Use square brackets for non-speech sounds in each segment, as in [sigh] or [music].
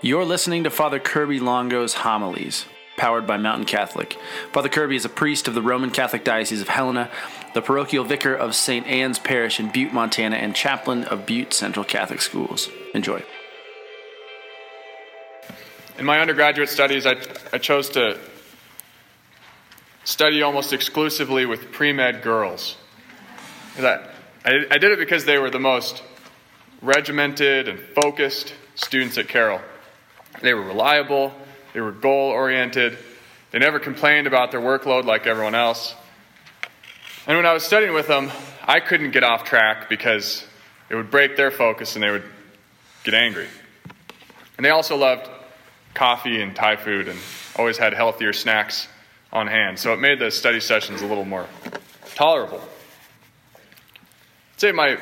You're listening to Father Kirby Longo's homilies, powered by Mountain Catholic. Father Kirby is a priest of the Roman Catholic Diocese of Helena, the parochial vicar of St. Anne's Parish in Butte, Montana, and chaplain of Butte Central Catholic Schools. Enjoy. In my undergraduate studies, I, I chose to study almost exclusively with pre med girls. I, I did it because they were the most regimented and focused students at Carroll. They were reliable, they were goal oriented, they never complained about their workload like everyone else. And when I was studying with them, I couldn't get off track because it would break their focus and they would get angry. And they also loved coffee and Thai food and always had healthier snacks on hand. So it made the study sessions a little more tolerable. I'd say my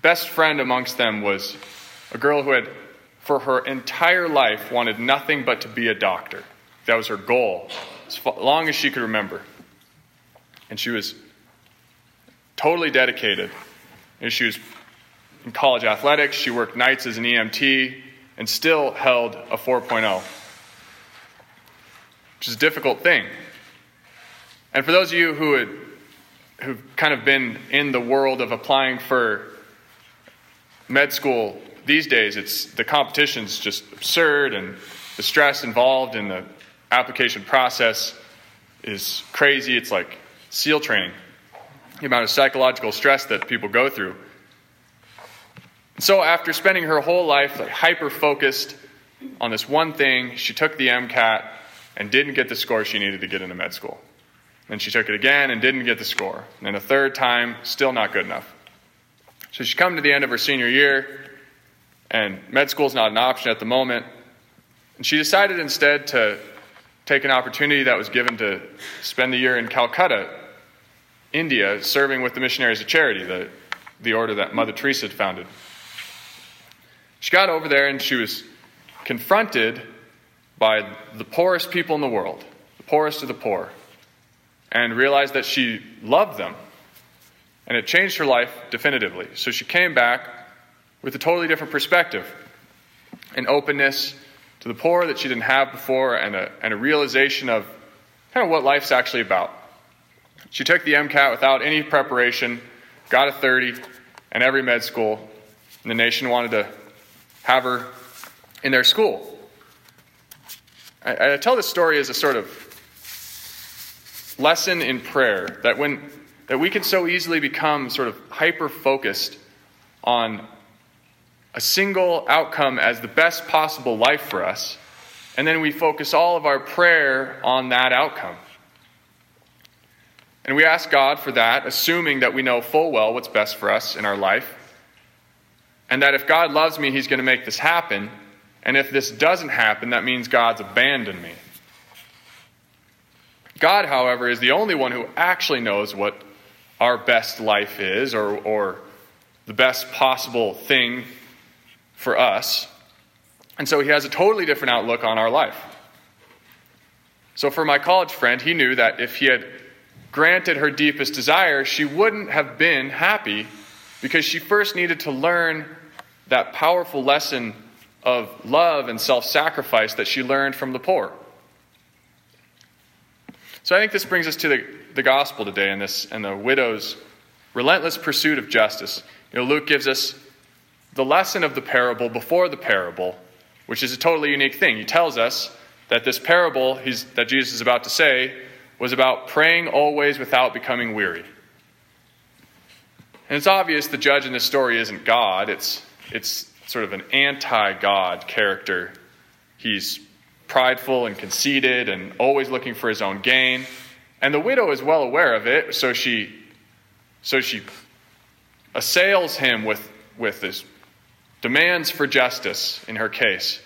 best friend amongst them was a girl who had for her entire life wanted nothing but to be a doctor. That was her goal, as long as she could remember. And she was totally dedicated. And she was in college athletics, she worked nights as an EMT, and still held a 4.0, which is a difficult thing. And for those of you who had, who've kind of been in the world of applying for med school these days, it's the competition's just absurd, and the stress involved in the application process is crazy. It's like SEAL training, the amount of psychological stress that people go through. so, after spending her whole life like, hyper focused on this one thing, she took the MCAT and didn't get the score she needed to get into med school. Then she took it again and didn't get the score. And then a third time, still not good enough. So she come to the end of her senior year, and med school is not an option at the moment. And she decided instead to take an opportunity that was given to spend the year in Calcutta, India, serving with the Missionaries of Charity, the, the order that Mother Teresa had founded. She got over there and she was confronted by the poorest people in the world, the poorest of the poor, and realized that she loved them. And it changed her life definitively. So she came back with a totally different perspective an openness to the poor that she didn't have before, and a, and a realization of kind of what life's actually about. She took the MCAT without any preparation, got a 30, and every med school in the nation wanted to have her in their school. I, I tell this story as a sort of lesson in prayer that when that we can so easily become sort of hyper focused on a single outcome as the best possible life for us, and then we focus all of our prayer on that outcome. And we ask God for that, assuming that we know full well what's best for us in our life, and that if God loves me, He's going to make this happen, and if this doesn't happen, that means God's abandoned me. God, however, is the only one who actually knows what our best life is or, or the best possible thing for us. And so he has a totally different outlook on our life. So for my college friend, he knew that if he had granted her deepest desire, she wouldn't have been happy because she first needed to learn that powerful lesson of love and self sacrifice that she learned from the poor. So I think this brings us to the, the gospel today and this and the widow's relentless pursuit of justice. You know, Luke gives us the lesson of the parable before the parable, which is a totally unique thing. He tells us that this parable that Jesus is about to say was about praying always without becoming weary. And it's obvious the judge in this story isn't God, it's, it's sort of an anti God character. He's prideful and conceited and always looking for his own gain. And the widow is well aware of it, so she, so she assails him with, with this demands for justice in her case.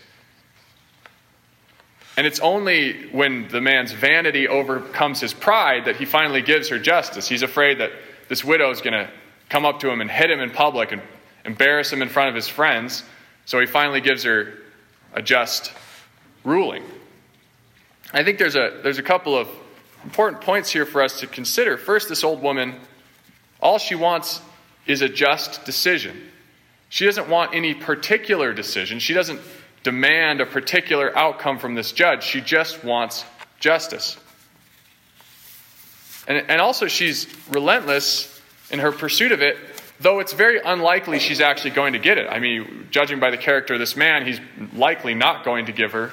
And it's only when the man's vanity overcomes his pride that he finally gives her justice. He's afraid that this widow is going to come up to him and hit him in public and embarrass him in front of his friends. So he finally gives her a just ruling. I think there's a, there's a couple of important points here for us to consider. First, this old woman, all she wants is a just decision. She doesn't want any particular decision. She doesn't demand a particular outcome from this judge. She just wants justice. And, and also, she's relentless in her pursuit of it, though it's very unlikely she's actually going to get it. I mean, judging by the character of this man, he's likely not going to give her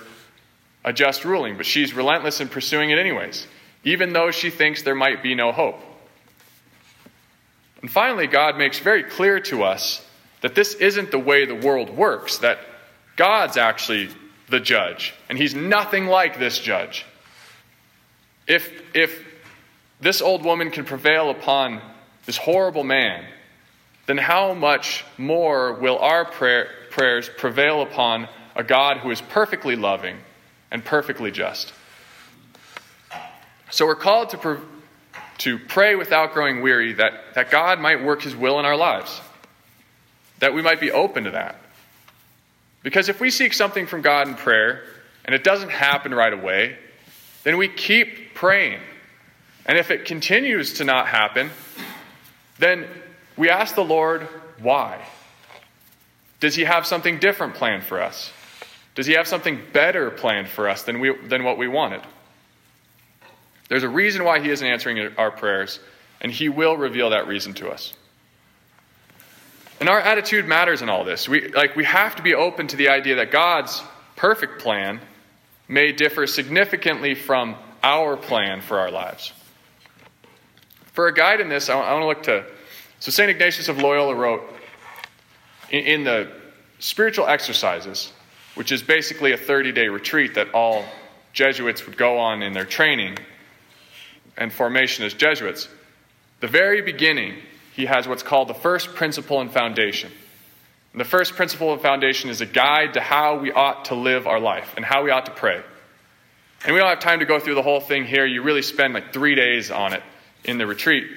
a just ruling, but she's relentless in pursuing it anyways, even though she thinks there might be no hope. And finally, God makes very clear to us that this isn't the way the world works, that God's actually the judge, and he's nothing like this judge. If, if this old woman can prevail upon this horrible man, then how much more will our prayer, prayers prevail upon a God who is perfectly loving and perfectly just? So we're called to, to pray without growing weary that, that God might work his will in our lives, that we might be open to that. Because if we seek something from God in prayer and it doesn't happen right away, then we keep praying. And if it continues to not happen, then we ask the Lord why. Does He have something different planned for us? Does He have something better planned for us than, we, than what we wanted? There's a reason why He isn't answering our prayers, and He will reveal that reason to us. And our attitude matters in all this. We, like, we have to be open to the idea that God's perfect plan may differ significantly from our plan for our lives. For a guide in this, I want to look to. So, St. Ignatius of Loyola wrote in, in the spiritual exercises, which is basically a 30 day retreat that all Jesuits would go on in their training and formation as Jesuits. The very beginning, he has what's called the first principle and foundation. And the first principle and foundation is a guide to how we ought to live our life and how we ought to pray. And we don't have time to go through the whole thing here. You really spend like three days on it in the retreat.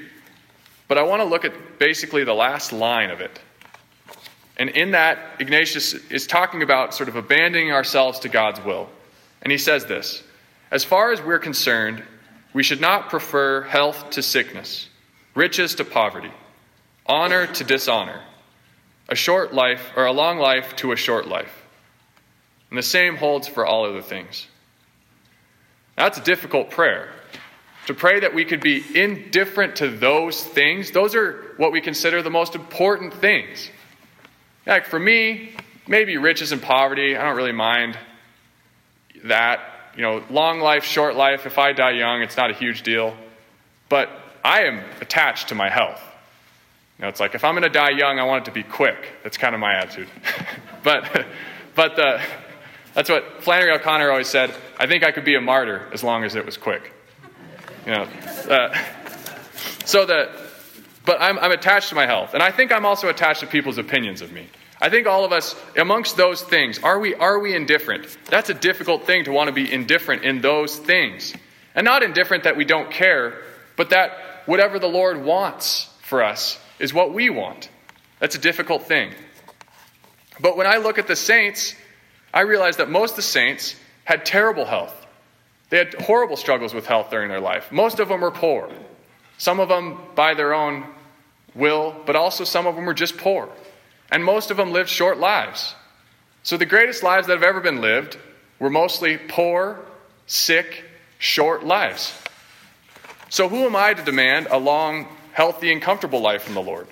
But I want to look at basically the last line of it. And in that, Ignatius is talking about sort of abandoning ourselves to God's will. And he says this As far as we're concerned, we should not prefer health to sickness, riches to poverty, honor to dishonor, a short life or a long life to a short life. And the same holds for all other things. That's a difficult prayer to pray that we could be indifferent to those things. Those are what we consider the most important things. Like for me, maybe riches and poverty, I don't really mind that. You know, long life, short life, if I die young, it's not a huge deal. But I am attached to my health. You know, it's like if I'm going to die young, I want it to be quick. That's kind of my attitude. [laughs] but but the, that's what Flannery O'Connor always said. I think I could be a martyr as long as it was quick. You know, uh, so that, but I'm, I'm attached to my health. And I think I'm also attached to people's opinions of me. I think all of us, amongst those things, are we, are we indifferent? That's a difficult thing to want to be indifferent in those things. And not indifferent that we don't care, but that whatever the Lord wants for us is what we want. That's a difficult thing. But when I look at the saints, I realize that most of the saints had terrible health. They had horrible struggles with health during their life. Most of them were poor. Some of them by their own will, but also some of them were just poor. And most of them lived short lives. So the greatest lives that have ever been lived were mostly poor, sick, short lives. So who am I to demand a long, healthy, and comfortable life from the Lord?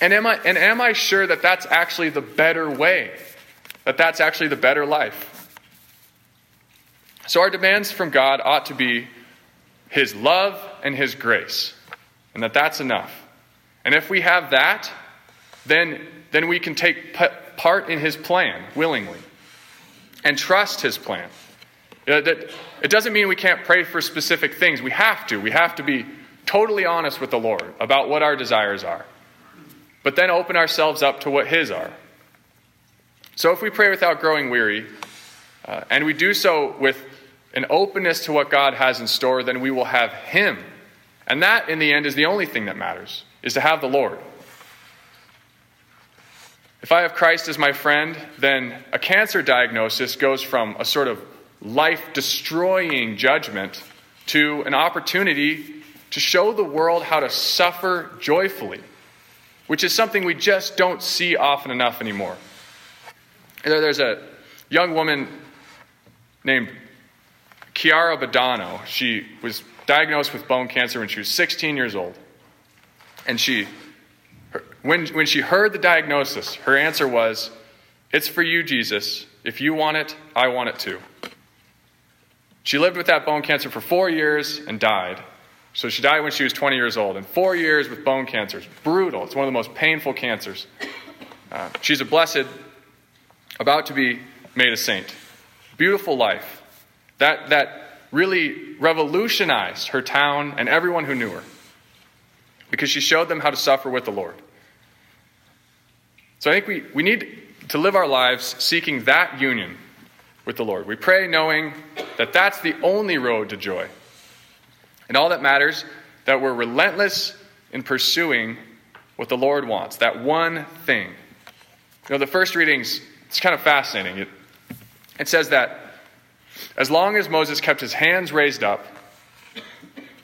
And am I, and am I sure that that's actually the better way? That that's actually the better life? So our demands from God ought to be His love and His grace, and that that's enough. And if we have that, then, then we can take part in His plan willingly and trust His plan. Uh, it doesn't mean we can't pray for specific things. We have to. We have to be totally honest with the Lord about what our desires are, but then open ourselves up to what His are. So if we pray without growing weary, uh, and we do so with an openness to what God has in store, then we will have Him. And that, in the end, is the only thing that matters, is to have the Lord. If I have Christ as my friend, then a cancer diagnosis goes from a sort of life destroying judgment to an opportunity to show the world how to suffer joyfully, which is something we just don't see often enough anymore. There's a young woman named Chiara Badano. She was diagnosed with bone cancer when she was 16 years old. And she, when, when she heard the diagnosis, her answer was, It's for you, Jesus. If you want it, I want it too. She lived with that bone cancer for four years and died. So she died when she was 20 years old. And four years with bone cancer is brutal. It's one of the most painful cancers. Uh, she's a blessed, about to be made a saint. Beautiful life. That, that really revolutionized her town and everyone who knew her because she showed them how to suffer with the Lord. So I think we, we need to live our lives seeking that union with the Lord. We pray knowing that that's the only road to joy. And all that matters, that we're relentless in pursuing what the Lord wants, that one thing. You know, the first readings, it's kind of fascinating. It, it says that as long as Moses kept his hands raised up,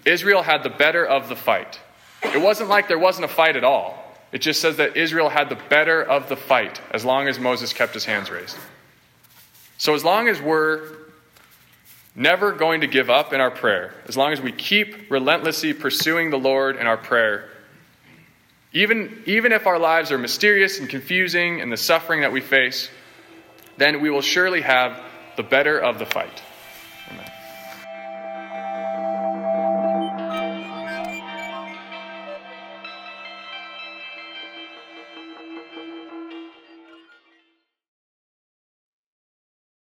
Israel had the better of the fight. It wasn't like there wasn't a fight at all. It just says that Israel had the better of the fight as long as Moses kept his hands raised. So, as long as we're never going to give up in our prayer, as long as we keep relentlessly pursuing the Lord in our prayer, even, even if our lives are mysterious and confusing and the suffering that we face, then we will surely have the better of the fight.